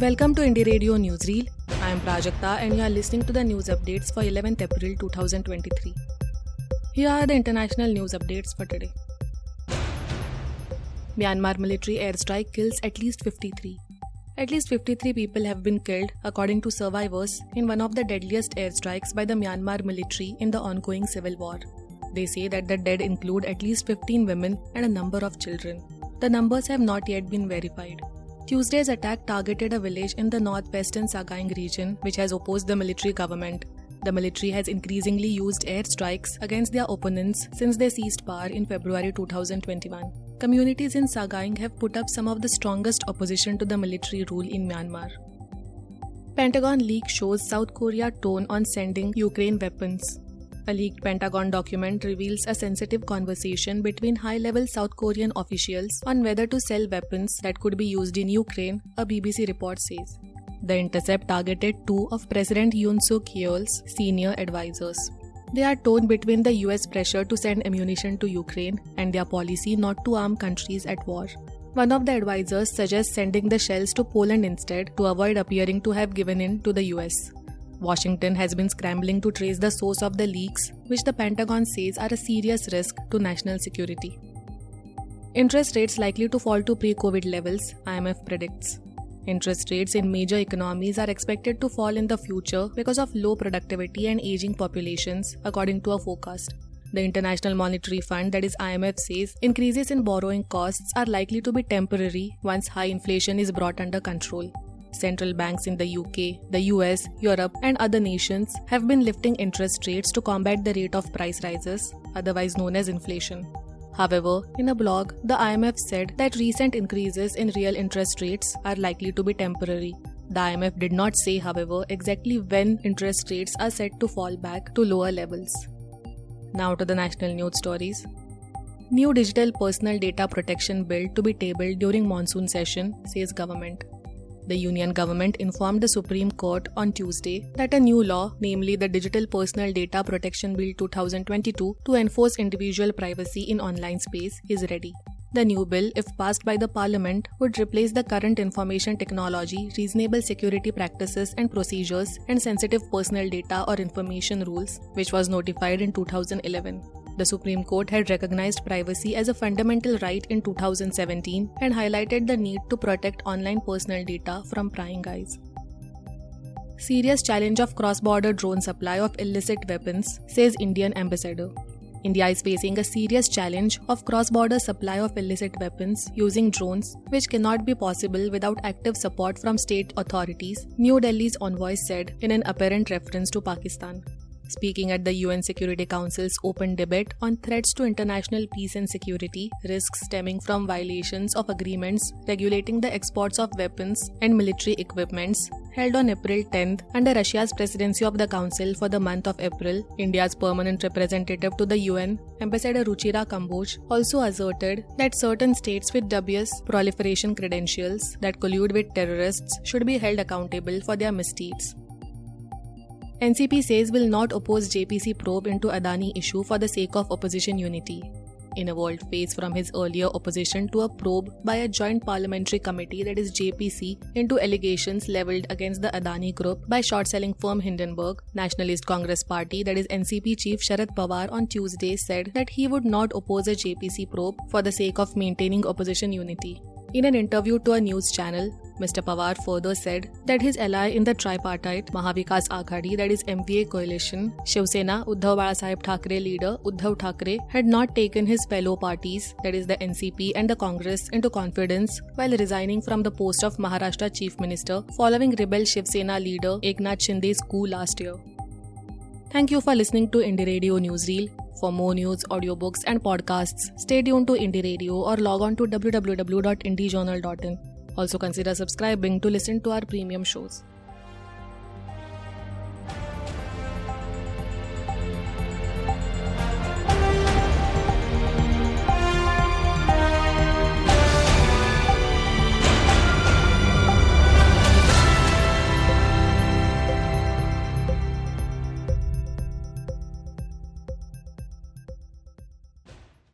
Welcome to Indie Radio Newsreel. I am Prajakta and you are listening to the news updates for 11th April 2023. Here are the international news updates for today. Myanmar military airstrike kills at least 53. At least 53 people have been killed, according to survivors, in one of the deadliest airstrikes by the Myanmar military in the ongoing civil war. They say that the dead include at least 15 women and a number of children. The numbers have not yet been verified. Tuesday's attack targeted a village in the northwestern Sagaing region, which has opposed the military government. The military has increasingly used airstrikes against their opponents since they seized power in February 2021. Communities in Sagaing have put up some of the strongest opposition to the military rule in Myanmar. Pentagon leak shows South Korea tone on sending Ukraine weapons. A leaked Pentagon document reveals a sensitive conversation between high level South Korean officials on whether to sell weapons that could be used in Ukraine, a BBC report says. The intercept targeted two of President Yoon Suk Yeol's senior advisors. They are torn between the US pressure to send ammunition to Ukraine and their policy not to arm countries at war. One of the advisors suggests sending the shells to Poland instead to avoid appearing to have given in to the US. Washington has been scrambling to trace the source of the leaks, which the Pentagon says are a serious risk to national security. Interest rates likely to fall to pre COVID levels, IMF predicts. Interest rates in major economies are expected to fall in the future because of low productivity and aging populations, according to a forecast. The International Monetary Fund, that is IMF, says increases in borrowing costs are likely to be temporary once high inflation is brought under control. Central banks in the UK, the US, Europe, and other nations have been lifting interest rates to combat the rate of price rises, otherwise known as inflation. However, in a blog, the IMF said that recent increases in real interest rates are likely to be temporary. The IMF did not say, however, exactly when interest rates are set to fall back to lower levels. Now to the national news stories. New digital personal data protection bill to be tabled during monsoon session, says government. The Union government informed the Supreme Court on Tuesday that a new law, namely the Digital Personal Data Protection Bill 2022, to enforce individual privacy in online space is ready. The new bill, if passed by the Parliament, would replace the current information technology, reasonable security practices and procedures, and sensitive personal data or information rules, which was notified in 2011. The Supreme Court had recognized privacy as a fundamental right in 2017 and highlighted the need to protect online personal data from prying eyes. Serious challenge of cross border drone supply of illicit weapons, says Indian ambassador. India is facing a serious challenge of cross border supply of illicit weapons using drones, which cannot be possible without active support from state authorities, New Delhi's envoy said in an apparent reference to Pakistan. Speaking at the UN Security Council's open debate on threats to international peace and security, risks stemming from violations of agreements regulating the exports of weapons and military equipments, held on April 10th under Russia's presidency of the Council for the month of April, India's permanent representative to the UN, Ambassador Ruchira Kamboj, also asserted that certain states with dubious proliferation credentials that collude with terrorists should be held accountable for their misdeeds. NCP says will not oppose JPC probe into Adani issue for the sake of opposition unity. In a world faced from his earlier opposition to a probe by a joint parliamentary committee that is JPC into allegations leveled against the Adani group by short selling firm Hindenburg, Nationalist Congress Party that is NCP chief Sharad Pawar on Tuesday said that he would not oppose a JPC probe for the sake of maintaining opposition unity. In an interview to a news channel, Mr. Pawar further said that his ally in the tripartite Mahavikas Aghadi, that is MVA coalition, Shiv Sena, Uddhav Balasaheb Thackeray leader Uddhav Thackeray, had not taken his fellow parties, that is the NCP and the Congress, into confidence while resigning from the post of Maharashtra Chief Minister following rebel Shiv Sena leader Eknath Shinde's coup last year. Thank you for listening to Indie Radio Newsreel. For more news, audiobooks, and podcasts, stay tuned to Indie Radio or log on to www.indiejournal.in. Also consider subscribing to listen to our premium shows.